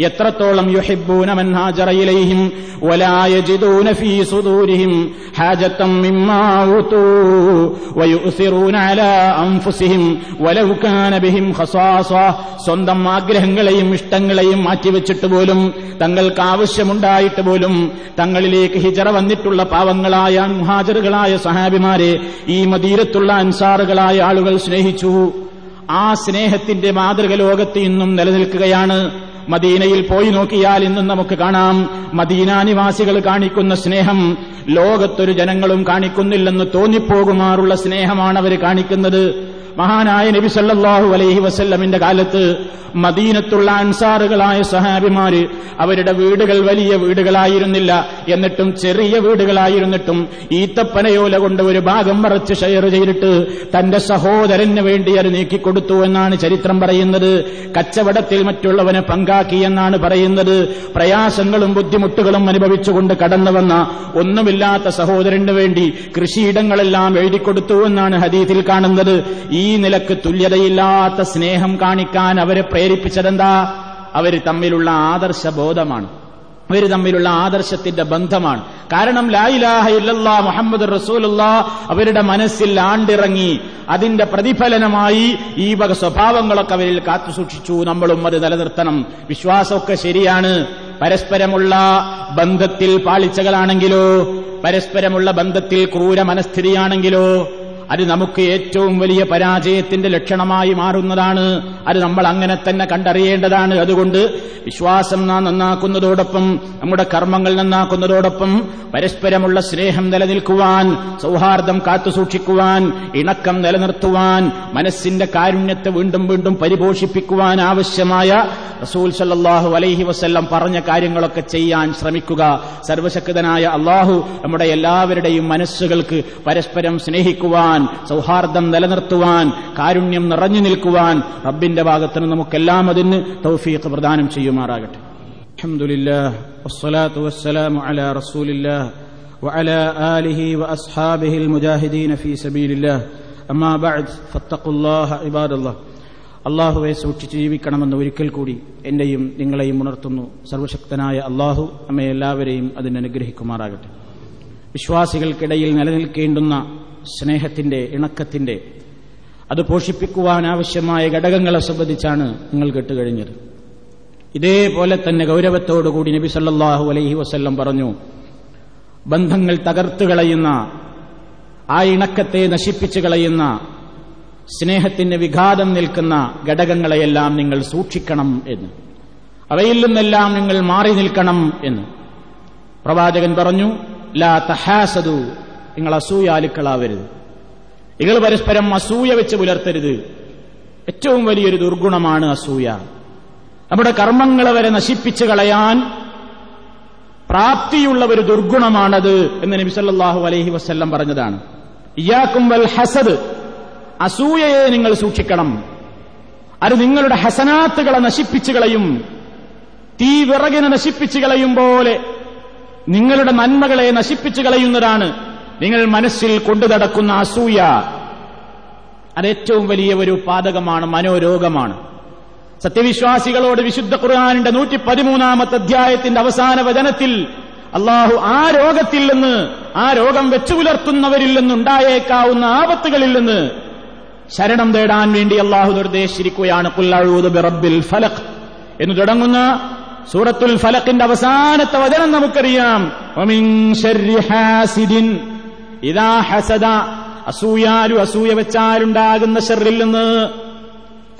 എത്രത്തോളം യുഹിബ്ബൂന മൻ ഹാജറ ഇലൈഹിം വലാ യജിദൂന ഫീ സുദൂരിഹിം ഹാജത്തം മിമ്മാ ഊതൂ വയുസിറൂന അലാ അൻഫുസിഹിം വലൗ ബിഹിം ഖസാസ സ്വന്തം ആഗ്രഹങ്ങളെയും ഇഷ്ടങ്ങളെയും മാറ്റിവെച്ചിട്ട് പോലും തങ്ങൾക്ക് ആവശ്യമുണ്ടായിട്ട് പോലും തങ്ങളിലേക്ക് ഹിജറ വന്നിട്ടുള്ള പാവങ്ങളായ മുഹാജറുകളായ സഹാബിമാരെ ഈ മദീരത്തുള്ള അൻസാറുകളായ ആളുകൾ സ്നേഹിച്ചു. ആ സ്നേഹത്തിന്റെ മാതൃക ലോകത്ത് ഇന്നും നിലനിൽക്കുകയാണ്. മദീനയിൽ പോയി നോക്കിയാൽ ഇന്നും നമുക്ക് കാണാം. മദീന നിവാസികൾ കാണിക്കുന്ന സ്നേഹം ലോകത്തൊരു ജനങ്ങളും കാണിക്കുന്നില്ലെന്ന് തോന്നിപ്പോകുമാറുള്ള സ്നേഹമാണ് അവർ കാണിക്കുന്നത്. മഹാനായ നബി സല്ലാഹു അലൈഹി വസല്ലമിന്റെ കാലത്ത് മദീനത്തുള്ള അൻസാറുകളായ സഹാബിമാര് അവരുടെ വീടുകൾ വലിയ വീടുകളായിരുന്നില്ല. എന്നിട്ടും ചെറിയ വീടുകളായിരുന്നിട്ടും ഈത്തപ്പനയോല കൊണ്ട് ഒരു ഭാഗം മറച്ച് ഷെയർ ചെയ്തിട്ട് തന്റെ സഹോദരന് വേണ്ടി അത് നീക്കിക്കൊടുത്തു എന്നാണ് ചരിത്രം പറയുന്നത്. കച്ചവടത്തിൽ മറ്റുള്ളവനെ പങ്കാക്കി എന്നാണ് പറയുന്നത്. പ്രയാസങ്ങളും ബുദ്ധിമുട്ടുകളും അനുഭവിച്ചുകൊണ്ട് കടന്നുവന്ന ഒന്നുമില്ലാത്ത സഹോദരന് വേണ്ടി കൃഷിയിടങ്ങളെല്ലാം എഴുതിക്കൊടുത്തു എന്നാണ് ഹദീഫിൽ കാണുന്നത്. ഈ നിലയ്ക്ക് തുല്യതയില്ലാത്ത സ്നേഹം കാണിക്കാൻ അവരെ പ്രേരിപ്പിച്ചതെന്താ? അവർ തമ്മിലുള്ള ആദർശ ബോധമാണ് അവർ തമ്മിലുള്ള ആദർശത്തിന്റെ ബന്ധമാണ്. കാരണം ലായിലാഹ ഇല്ലല്ലാ മുഹമ്മദ് റസൂലുള്ള അവരുടെ മനസ്സിൽ ആണ്ടിറങ്ങി അതിന്റെ പ്രതിഫലനമായി ഈ വക സ്വഭാവങ്ങളൊക്കെ അവരിൽ കാത്തുസൂക്ഷിച്ചു നമ്മളും അത് നിലനിർത്തണം. വിശ്വാസമൊക്കെ ശരിയാണ്. പരസ്പരമുള്ള ബന്ധത്തിൽ പാളിച്ചകളാണെങ്കിലോ പരസ്പരമുള്ള ബന്ധത്തിൽ ക്രൂര മനസ്ഥിതിയാണെങ്കിലോ അത് നമുക്ക് ഏറ്റവും വലിയ പരാജയത്തിന്റെ ലക്ഷണമായി മാറുന്നതാണ്. അത് നമ്മൾ അങ്ങനെ തന്നെ കണ്ടറിയേണ്ടതാണ്. അതുകൊണ്ട് വിശ്വാസം നാം നന്നാക്കുന്നതോടൊപ്പം നമ്മുടെ കർമ്മങ്ങൾ നന്നാക്കുന്നതോടൊപ്പം പരസ്പരമുള്ള സ്നേഹം നിലനിൽക്കുവാൻ സൗഹാർദ്ദം കാത്തുസൂക്ഷിക്കുവാൻ ഇണക്കം നിലനിർത്തുവാൻ മനസ്സിന്റെ കാരുണ്യത്തെ വീണ്ടും വീണ്ടും പരിപോഷിപ്പിക്കുവാൻ ആവശ്യമായ റസൂൽ സല്ലാഹു അലൈഹി വസ്ല്ലം പറഞ്ഞ കാര്യങ്ങളൊക്കെ ചെയ്യാൻ ശ്രമിക്കുക. സർവശക്തനായ അള്ളാഹു നമ്മുടെ എല്ലാവരുടെയും മനസ്സുകൾക്ക് പരസ്പരം സ്നേഹിക്കുവാൻ സൗഹാർദ്ദം നിലനിർത്തുവാൻ കാരുണ്യം നിറഞ്ഞു നിൽക്കുവാൻ റബ്ബിന്റെ ഭാഗത്തിന് നമുക്കെല്ലാം അതിന് തൗഫീഖ് പ്രദാനം ചെയ്യുമാറാകട്ടെ അൽഹംദുലില്ലാഹ് വസ്സലാത്തു വസ്സലാമു അലാ റസൂലില്ലാഹ് وعلى آله وأصحابه المجاهدين في سبيل الله أما بعد فاتقوا الله عباد الله അള്ളാഹുവെ സൂക്ഷിച്ച് ജീവിക്കണമെന്ന് ഒരിക്കൽ കൂടി എന്റെയും നിങ്ങളെയും ഉണർത്തുന്നു സർവശക്തനായ അള്ളാഹു നമ്മെ എല്ലാവരെയും അതിനനുഗ്രഹിക്കുമാറാകട്ടെ വിശ്വാസികൾക്കിടയിൽ നിലനിൽക്കേണ്ടുന്ന സ്നേഹത്തിന്റെ ഇണക്കത്തിന്റെ അത് പോഷിപ്പിക്കുവാൻ ആവശ്യമായ ഘടകങ്ങളെ സംബന്ധിച്ചാണ് നിങ്ങൾ കേട്ടുകഴിഞ്ഞത്. ഇതേപോലെ തന്നെ ഗൗരവത്തോടുകൂടി നബി സല്ലാഹു അലൈഹി വസ്ല്ലം പറഞ്ഞു ബന്ധങ്ങൾ തകർത്തു കളയുന്ന ആ ഇണക്കത്തെ നശിപ്പിച്ചു കളയുന്ന സ്നേഹത്തിന് വിഘാതം നിൽക്കുന്ന ഘടകങ്ങളെയെല്ലാം നിങ്ങൾ സൂക്ഷിക്കണം എന്ന്. അവയിൽ നിന്നെല്ലാം നിങ്ങൾ മാറി നിൽക്കണം എന്ന്. പ്രവാചകൻ പറഞ്ഞു ലാ തഹാസതു നിങ്ങൾ അസൂയാലുക്കളാവരുത്. നിങ്ങൾ പരസ്പരം അസൂയ വെച്ച് പുലർത്തരുത്. ഏറ്റവും വലിയൊരു ദുർഗുണമാണ് അസൂയ. നമ്മുടെ കർമ്മങ്ങളെ വരെ നശിപ്പിച്ചു കളയാൻ പ്രാപ്തിയുള്ള ഒരു ദുർഗുണമാണത് എന്ന് നബിസല്ലാഹു അലൈഹി വസ്ല്ലം പറഞ്ഞതാണ്. ഇയാക്കും വൽ ഹസദ് അസൂയയെ നിങ്ങൾ സൂക്ഷിക്കണം. അത് നിങ്ങളുടെ ഹസനാത്തുകളെ നശിപ്പിച്ചു കളയും. തീ വിറകിനെ നശിപ്പിച്ചു കളയും പോലെ നിങ്ങളുടെ നന്മകളെ നശിപ്പിച്ചു കളയുന്നതാണ് നിങ്ങൾ മനസ്സിൽ കൊണ്ടു നടക്കുന്ന അസൂയ അതേറ്റവും വലിയ ഒരു പാതകമാണ് മനോരോഗമാണ്. സത്യവിശ്വാസികളോട് വിശുദ്ധ ഖുർആാനിന്റെ നൂറ്റി പതിമൂന്നാമത്തെ അധ്യായത്തിന്റെ അവസാന വചനത്തിൽ അള്ളാഹു ആ രോഗത്തിൽ നിന്ന് ആ രോഗം വെച്ചു പുലർത്തുന്നവരിൽ നിന്നുണ്ടായേക്കാവുന്ന ആപത്തുകളിൽ നിന്ന് ശരണം തേടാൻ വേണ്ടി അള്ളാഹു നിർദ്ദേശിച്ചിരിക്കുകയാണ് ബിറബിൽ ഫലഖ്. എന്ന് തുടങ്ങുന്ന സൂറത്തുൽ ഫലഖിന്റെ അവസാനത്തെ വചനം നമുക്കറിയാം ഇതാ ഹസദ. അസൂയാലു അസൂയ വെച്ചാലുണ്ടാകുന്ന ഷെറിൽ നിന്ന്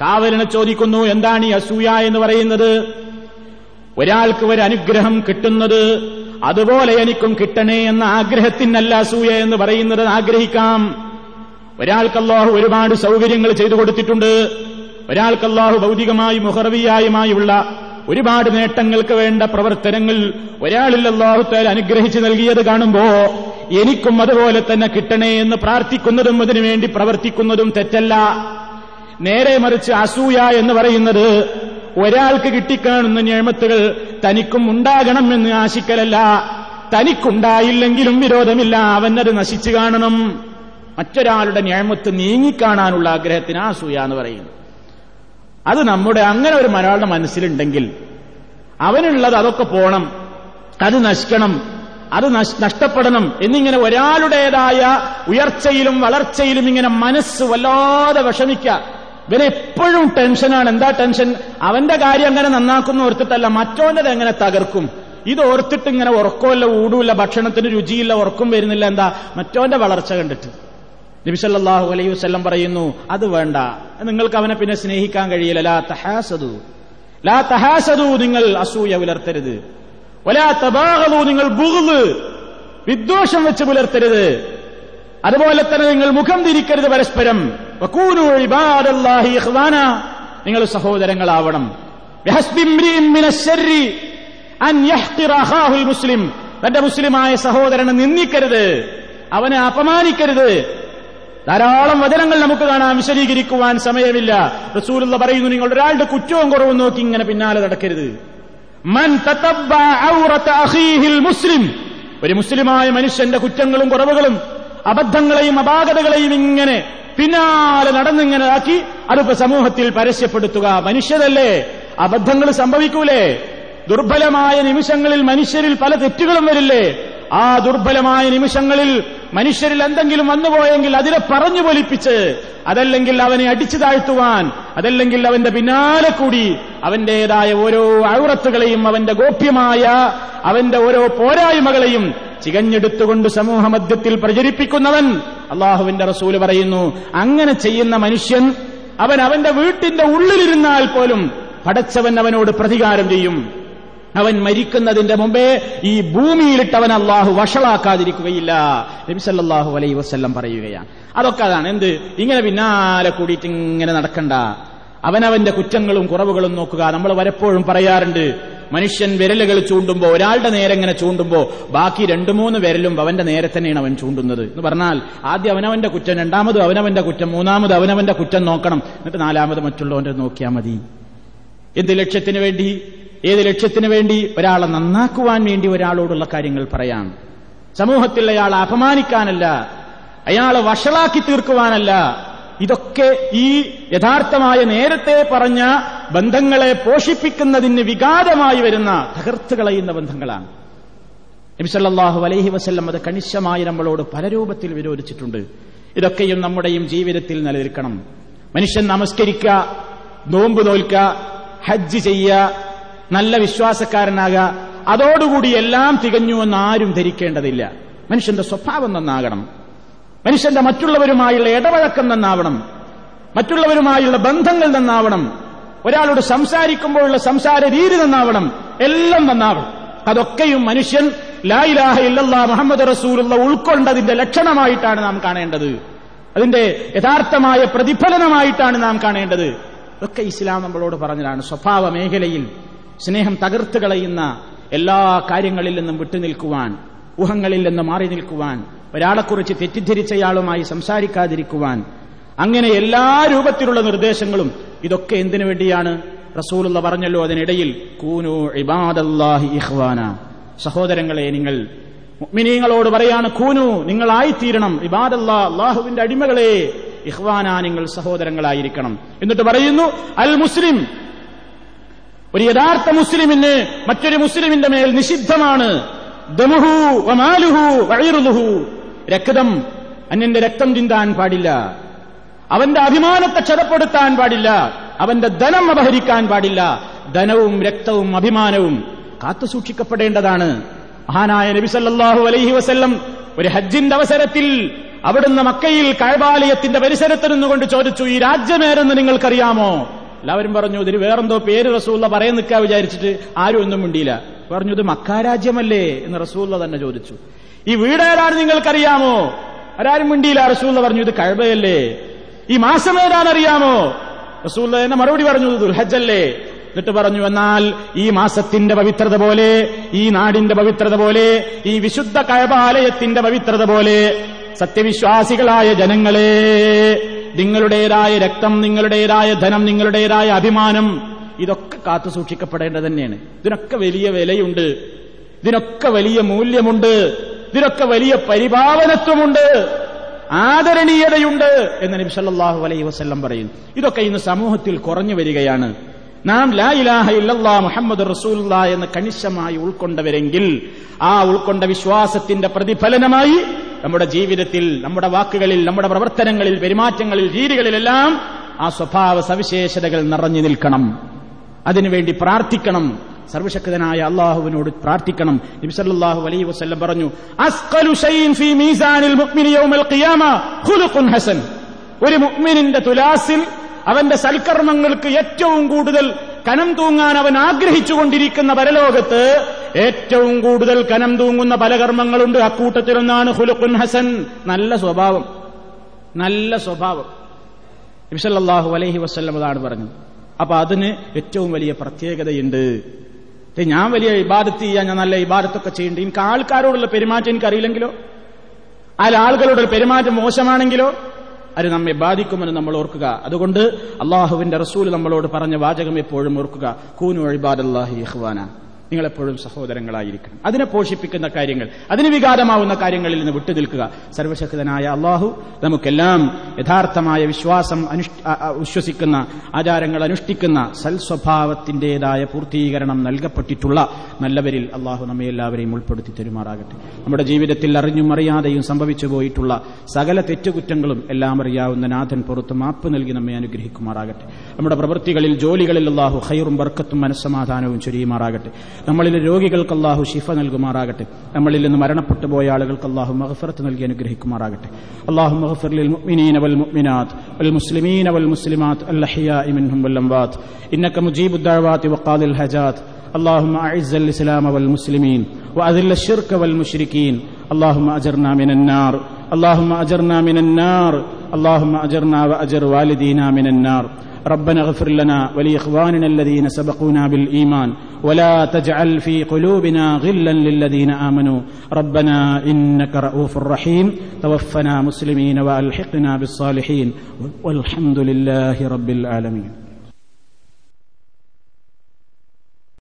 കാവലിനെ ചോദിക്കുന്നു എന്താണ് ഈ അസൂയ എന്ന് പറയുന്നത്? ഒരാൾക്ക് ഒരു അനുഗ്രഹം കിട്ടുന്നത് അതുപോലെ എനിക്കും കിട്ടണേ എന്ന ആഗ്രഹത്തിനല്ല അസൂയ എന്ന് പറയുന്നത് ആഗ്രഹിക്കാം. ഒരാൾക്ക് ഒരുപാട് സൗകര്യങ്ങൾ ചെയ്തു കൊടുത്തിട്ടുണ്ട്. ഒരാൾക്ക് ഭൗതികമായും മുഹറവിയായുമായുള്ള ഒരുപാട് നേട്ടങ്ങൾക്ക് വേണ്ട പ്രവർത്തനങ്ങൾ ഒരാളിൽ അള്ളാഹുത്താൽ അനുഗ്രഹിച്ചു നൽകിയത് കാണുമ്പോ എനിക്കും അതുപോലെ തന്നെ കിട്ടണേ എന്ന് പ്രാർത്ഥിക്കുന്നതും അതിനുവേണ്ടി പ്രവർത്തിക്കുന്നതും തെറ്റല്ല. നേരെ മറിച്ച് അസൂയ എന്ന് പറയുന്നത് ഒരാൾക്ക് കിട്ടിക്കാണുന്ന ഞേമത്തുകൾ തനിക്കും ഉണ്ടാകണം എന്ന് ആശിക്കലല്ല. തനിക്കുണ്ടായില്ലെങ്കിലും വിരോധമില്ല. അവനത് നശിച്ചു കാണണം. മറ്റൊരാളുടെ ഞേമത്ത് നീങ്ങിക്കാണാനുള്ള ആഗ്രഹത്തിന് ആസൂയ എന്ന് പറയുന്നു. അത് നമ്മുടെ അങ്ങനെ ഒരു മലയാളിയുടെ മനസ്സിലുണ്ടെങ്കിൽ അവനുള്ളത് അതൊക്കെ പോണം അത് നശിക്കണം അത് നഷ്ടപ്പെടണം എന്നിങ്ങനെ ഒരാളുടേതായ ഉയർച്ചയിലും വളർച്ചയിലും ഇങ്ങനെ മനസ്സ് വല്ലാതെ വിഷമിക്കുക ഇവന് എപ്പോഴും ടെൻഷനാണ്. എന്താ ടെൻഷൻ? അവന്റെ കാര്യം അങ്ങനെ നന്നാക്കുന്ന ഓർത്തിട്ടല്ല മറ്റോന്റെ എങ്ങനെ തകർക്കും? ഇത് ഓർത്തിട്ട് ഇങ്ങനെ ഉറക്കമല്ല ഊടുമില്ല ഭക്ഷണത്തിന് രുചിയില്ല ഉറക്കം വരുന്നില്ല എന്താ? മറ്റോന്റെ വളർച്ച കണ്ടിട്ട്. നബിസല്ലാഹു അലൈഹി വസ്ല്ലം പറയുന്നു അത് വേണ്ട. നിങ്ങൾക്ക് അവനെ പിന്നെ സ്നേഹിക്കാൻ കഴിയില്ല. ലാ തഹാസതു ലാ തഹാസതു നിങ്ങൾ അസൂയ പുലർത്തരുത്. ഒലാ തബാഹതു നിങ്ങൾ ബുഹ് വിദ്വേഷം വെച്ച് പുലർത്തരുത്. അതുപോലെ തന്നെ നിങ്ങൾ മുഖം തിരിക്കരുത് പരസ്പരം. നിങ്ങൾ സഹോദരങ്ങളാവണം. മുസ്ലിം. തന്റെ മുസ്ലിമായ സഹോദരനെ നിന്ദിക്കരുത്. അവനെ അപമാനിക്കരുത്. ധാരാളം വചനങ്ങൾ നമുക്ക് കാണാം വിശദീകരിക്കുവാൻ സമയമില്ല. റസൂലുള്ള പറയുന്നു നിങ്ങൾ ഒരാളുടെ കുറ്റവും കുറവും നോക്കി ഇങ്ങനെ പിന്നാലെ നടക്കരുത്. മൻ മുസ്ലിം. ഒരു മുസ്ലിമായ മനുഷ്യന്റെ കുറ്റങ്ങളും കുറവുകളും അബദ്ധങ്ങളെയും അപാകതകളെയും ഇങ്ങനെ പിന്നാലെ നടന്നിങ്ങനെ ആക്കി അതിപ്പോ സമൂഹത്തിൽ പരസ്യപ്പെടുത്തുക. മനുഷ്യരല്ലേ? അബദ്ധങ്ങൾ സംഭവിക്കൂലേ? ദുർബലമായ നിമിഷങ്ങളിൽ മനുഷ്യരിൽ പല തെറ്റുകളും വരില്ലേ? ആ ദുർബലമായ നിമിഷങ്ങളിൽ മനുഷ്യരിൽ എന്തെങ്കിലും വന്നുപോയെങ്കിൽ അതിനെ പറഞ്ഞു പൊലിപ്പിച്ച് അതല്ലെങ്കിൽ അവനെ അടിച്ചു താഴ്ത്തുവാൻ അതല്ലെങ്കിൽ അവന്റെ പിന്നാലെ കൂടി അവന്റേതായ ഓരോ ഔറത്തുകളെയും അവന്റെ ഗോപ്യമായ അവന്റെ ഓരോ പോരായ്മകളെയും ചികഞ്ഞെടുത്തുകൊണ്ട് സമൂഹമധ്യത്തിൽ പ്രചരിപ്പിക്കുന്നവൻ അള്ളാഹുവിന്റെ റസൂൽ പറയുന്നു അങ്ങനെ ചെയ്യുന്ന മനുഷ്യൻ അവൻ അവന്റെ വീട്ടിന്റെ ഉള്ളിലിരുന്നാൽ പോലും പടച്ചവൻ അവനോട് പ്രതികാരം ചെയ്യും. അവൻ മരിക്കുന്നതിന്റെ മുമ്പേ ഈ ഭൂമിയിലിട്ട് അവൻ അള്ളാഹു വഷളാക്കാതിരിക്കുകയില്ല നബിസല്ലാഹു അലൈ വസ്ല്ലം പറയുകയാണ്. അതൊക്കെ അതാണ്. എന്ത്? ഇങ്ങനെ പിന്നാലെ കൂടിയിട്ട് ഇങ്ങനെ നടക്കണ്ട. അവനവന്റെ കുറ്റങ്ങളും കുറവുകളും നോക്കുക. നമ്മൾ പലപ്പോഴും പറയാറുണ്ട് മനുഷ്യൻ വിരലുകൾ ചൂണ്ടുമ്പോൾ ഒരാളുടെ നേരെ ഇങ്ങനെ ചൂണ്ടുമ്പോൾ ബാക്കി രണ്ടു മൂന്ന് വിരലും അവന്റെ നേരെ തന്നെയാണ് അവൻ ചൂണ്ടുന്നത്. എന്ന് പറഞ്ഞാൽ ആദ്യം അവനവന്റെ കുറ്റം രണ്ടാമത് അവനവന്റെ കുറ്റം മൂന്നാമത് അവനവന്റെ കുറ്റം നോക്കണം. എന്നിട്ട് നാലാമത് മറ്റുള്ളവന്റെ നോക്കിയാൽ മതി. എന്ത് ലക്ഷ്യത്തിന് വേണ്ടി? ഏത് ലക്ഷ്യത്തിന് വേണ്ടി ഒരാളെ നന്നാക്കുവാൻ വേണ്ടി ഒരാളോടുള്ള കാര്യങ്ങൾ പറയാം. സമൂഹത്തിൽ അയാളെ അപമാനിക്കാനല്ല അയാളെ വഷളാക്കി തീർക്കുവാനല്ല. ഇതൊക്കെ ഈ യഥാർത്ഥമായ നേരത്തെ പറഞ്ഞ ബന്ധങ്ങളെ പോഷിപ്പിക്കുന്നതിന് വികാരമായി വരുന്ന തകർത്ത് കളയുന്ന ബന്ധങ്ങളാണ്. നബിസല്ലാഹു അലൈഹി വസ്ല്ലം അത് കണിശമായി നമ്മളോട് പല രൂപത്തിൽ വിരോധിച്ചിട്ടുണ്ട്. ഇതൊക്കെയും നമ്മുടെയും ജീവിതത്തിൽ നിലനിൽക്കണം. മനുഷ്യൻ നമസ്കരിക്കുക നോമ്പ് നോൽക്കുക ഹജ്ജ് ചെയ്യുക നല്ല വിശ്വാസക്കാരനാകുക അതോടുകൂടി എല്ലാം തികഞ്ഞുവെന്ന് ആരും ധരിക്കേണ്ടതില്ല. മനുഷ്യന്റെ സ്വഭാവം നന്നാകണം. മനുഷ്യന്റെ മറ്റുള്ളവരുമായുള്ള ഇടപഴക്കം നന്നാവണം. മറ്റുള്ളവരുമായുള്ള ബന്ധങ്ങൾ നന്നാവണം. ഒരാളോട് സംസാരിക്കുമ്പോഴുള്ള സംസാര രീതി നന്നാവണം. എല്ലാം നന്നാവണം. അതൊക്കെയും മനുഷ്യൻ ലായിലാഹ ഇല്ലല്ലാ മുഹമ്മദ് റസൂലുള്ള ഉൾക്കൊണ്ടതിന്റെ ലക്ഷണമായിട്ടാണ് നാം കാണേണ്ടത്. അതിന്റെ യഥാർത്ഥമായ പ്രതിഫലനമായിട്ടാണ് നാം കാണേണ്ടത്. ഒക്കെ ഇസ്ലാം നമ്മളോട് പറഞ്ഞതാണ് സ്വഭാവ മേഖലയിൽ. സ്നേഹം തകർത്ത് കളയുന്ന എല്ലാ കാര്യങ്ങളിൽ നിന്നും വിട്ടുനിൽക്കുവാൻ ഊഹങ്ങളിൽ നിന്ന് മാറി നിൽക്കുവാൻ ഒരാളെക്കുറിച്ച് തെറ്റിദ്ധരിച്ചയാളുമായി സംസാരിക്കാതിരിക്കുവാൻ അങ്ങനെ എല്ലാ രൂപത്തിലുള്ള നിർദ്ദേശങ്ങളും ഇതൊക്കെ എന്തിനു വേണ്ടിയാണ്? റസൂലുള്ള പറഞ്ഞല്ലോ അതിനിടയിൽ കൂനു ഇബാദല്ലാഹി ഇഹ്വാന സഹോദരങ്ങളെ നിങ്ങൾ മിനിങ്ങളോട് പറയാണ് കൂനു നിങ്ങളായിത്തീരണം. ഇബാദല്ലാ അള്ളാഹുവിന്റെ അടിമകളെ. ഇഹ്വാന നിങ്ങൾ സഹോദരങ്ങളായിരിക്കണം. എന്നിട്ട് പറയുന്നു അൽ മുസ്ലിം ഒരു യഥാർത്ഥ മുസ്ലിമിന് മറ്റൊരു മുസ്ലിമിന്റെ മേൽ നിഷിദ്ധമാണ്. വമാലുഹു രക്തം അന്യന്റെ രക്തം ചിന്താൻ പാടില്ല. അവന്റെ അഭിമാനത്തെ ക്ഷതപ്പെടുത്താൻ പാടില്ല. അവന്റെ ധനം അപഹരിക്കാൻ പാടില്ല. ധനവും രക്തവും അഭിമാനവും കാത്തു സൂക്ഷിക്കപ്പെടേണ്ടതാണ്. മഹാനായ നബി സല്ലല്ലാഹു അലൈഹി വസല്ലം ഒരു ഹജ്ജിന്റെ അവസരത്തിൽ അവിടുന്ന് മക്കയിൽ കഴബാലയത്തിന്റെ പരിസരത്ത് നിന്നുകൊണ്ട് ചോദിച്ചു ഈ രാജ്യമേരെന്ന് നിങ്ങൾക്കറിയാമോ? എല്ലാവരും പറഞ്ഞു ഇതിന് വേറെന്തോ പേര് റസൂള്ള പറയാൻ നിൽക്കാ വിചാരിച്ചിട്ട് ആരും ഒന്നും മിണ്ടിയില്ല. പറഞ്ഞു ഇത് മക്കാരാജ്യമല്ലേ എന്ന് റസൂള്ള തന്നെ ചോദിച്ചു. ഈ വീടേതാണ് നിങ്ങൾക്കറിയാമോ? ആരാരും മിണ്ടിയില്ല റസൂള്ള പറഞ്ഞു ഇത് കഴബയല്ലേ? ഈ മാസം ഏതാണെന്നറിയാമോ? റസൂള്ള തന്നെ മറുപടി പറഞ്ഞു ദുൽഹജ്ജല്ലേ? എന്നിട്ട് പറഞ്ഞു എന്നാൽ ഈ മാസത്തിന്റെ പവിത്രത പോലെ ഈ നാടിന്റെ പവിത്രത പോലെ ഈ വിശുദ്ധ കഴബാലയത്തിന്റെ പവിത്രത പോലെ സത്യവിശ്വാസികളായ ജനങ്ങളെ നിങ്ങളുടേതായ രക്തം നിങ്ങളുടേതായ ധനം നിങ്ങളുടേതായ അഭിമാനം ഇതൊക്കെ കാത്തു സൂക്ഷിക്കപ്പെടേണ്ടത് തന്നെയാണ്. ഇതിനൊക്കെ വലിയ വിലയുണ്ട്. ഇതിനൊക്കെ വലിയ മൂല്യമുണ്ട്. ഇതിനൊക്കെ വലിയ പരിഭാവനത്വമുണ്ട്. ആദരണീയതയുണ്ട് എന്ന് നബി അലൈഹി വസല്ലം പറയുന്നു ഇതൊക്കെ ഇന്ന് സമൂഹത്തിൽ കുറഞ്ഞു വരികയാണ്. നാം ലാ ഇലാഹ ഇല്ലല്ലാ മുഹമ്മദ് റസൂലുള്ള എന്ന് കണിശമായി ഉൾക്കൊണ്ടവരെങ്കിൽ ആ ഉൾക്കൊണ്ട വിശ്വാസത്തിന്റെ പ്രതിഫലനമായി നമ്മുടെ ജീവിതത്തിൽ നമ്മുടെ വാക്കുകളിൽ നമ്മുടെ പ്രവർത്തനങ്ങളിൽ പെരുമാറ്റങ്ങളിൽ രീതികളിലെല്ലാം ആ സ്വഭാവ സവിശേഷതകൾ നിറഞ്ഞു നിൽക്കണം. അതിനുവേണ്ടി പ്രാർത്ഥിക്കണം. സർവശക്തനായ അള്ളാഹുവിനോട് പ്രാർത്ഥിക്കണം. നബിസല്ലാഹു അലൈഹി വസല്ലം പറഞ്ഞു ഹസൻ. ഒരു മുഅ്മിനിന്റെ തുലാസിൽ അവന്റെ സൽക്കർമ്മങ്ങൾക്ക് ഏറ്റവും കൂടുതൽ കനം തൂങ്ങാൻ അവൻ ആഗ്രഹിച്ചുകൊണ്ടിരിക്കുന്ന പരലോകത്ത് ഏറ്റവും കൂടുതൽ കനം തൂങ്ങുന്ന പല കർമ്മങ്ങളുണ്ട്. അക്കൂട്ടത്തിലൊന്നാണ് ഹുലുഖുൻ ഹസൻ. നല്ല സ്വഭാവം. നല്ല സ്വഭാവം. നബിസല്ലാഹു അലൈഹി വസ്ല്ലം അതാണ് പറഞ്ഞത്. അപ്പൊ അതിന് ഏറ്റവും വലിയ പ്രത്യേകതയുണ്ട്. ഞാൻ വലിയ ഇബാദത്ത് ചെയ്യാൻ ഞാൻ നല്ല ഇബാദത്തൊക്കെ ചെയ്യേണ്ടത് എനിക്ക് ആൾക്കാരോടുള്ള പെരുമാറ്റം എനിക്കറിയില്ലെങ്കിലോ? അതിൽ ആളുകളുടെ പെരുമാറ്റം മോശമാണെങ്കിലോ? അത് നമ്മെ ബാധിക്കുമെന്ന് നമ്മൾ ഓർക്കുക. അതുകൊണ്ട് അള്ളാഹുവിന്റെ റസൂൽ നമ്മളോട് പറഞ്ഞ വാചകം എപ്പോഴും ഓർക്കുക. കൂനു ഇബാദല്ലാഹി ഇഹ്വാന നിങ്ങളെപ്പോഴും സഹോദരങ്ങളായിരിക്കണം. അതിനെ പോഷിപ്പിക്കുന്ന കാര്യങ്ങൾ അതിന് വികാരമാവുന്ന കാര്യങ്ങളിൽ നിന്ന് വിട്ടുനിൽക്കുക. സർവശക്തനായ അള്ളാഹു നമുക്കെല്ലാം യഥാർത്ഥമായ വിശ്വാസം വിശ്വസിക്കുന്ന ആചാരങ്ങൾ അനുഷ്ഠിക്കുന്ന സൽസ്വഭാവത്തിന്റേതായ പൂർത്തീകരണം നൽകപ്പെട്ടിട്ടുള്ള നല്ലവരിൽ അള്ളാഹു നമ്മെ എല്ലാവരെയും ഉൾപ്പെടുത്തി തരുമാറാകട്ടെ. നമ്മുടെ ജീവിതത്തിൽ അറിഞ്ഞും അറിയാതെയും സംഭവിച്ചു പോയിട്ടുള്ള സകല തെറ്റുകുറ്റങ്ങളും എല്ലാം അറിയാവുന്ന നാഥൻ പുറത്ത് മാപ്പ് നൽകി നമ്മെ അനുഗ്രഹിക്കുമാറാകട്ടെ. നമ്മുടെ പ്രവൃത്തികളിൽ ജോലികളിൽ അള്ളാഹു ഹൈറും ബർക്കത്തും മനസ്സമാധാനവും ചൊരിയുമാറാകട്ടെ. നമ്മളിലെ രോഗികൾക്ക് അള്ളാഹു ഷിഫ നൽകുമാറാകട്ടെ നമ്മളിൽ നിന്ന് മരണപ്പെട്ടു പോയ ആളുകൾക്ക് അള്ളാഹു മഹഫറത്ത് നൽകി അനുഗ്രഹിക്കുമാറാകട്ടെ അള്ളാഹു മഹഫർ للمؤمنين والمؤمنات والمسلمين والمسلمات الأحياء منهم والأموات إنك مجيب الدعوات وقاضي الحاجات اللهم أعز الإسلام والمسلمين وأذل الشرك والمشركين اللهم أجرنا من النار اللهم أجرنا من النار اللهم أجرنا وأجر والدينا من النار ربنا اغفر لنا ولإخواننا الذين سبقونا بالإيمان ولا تجعل في قلوبنا غلا للذين آمنوا ربنا إنك رؤوف رحيم توفنا مسلمين وألحقنا بالصالحين والحمد لله رب العالمين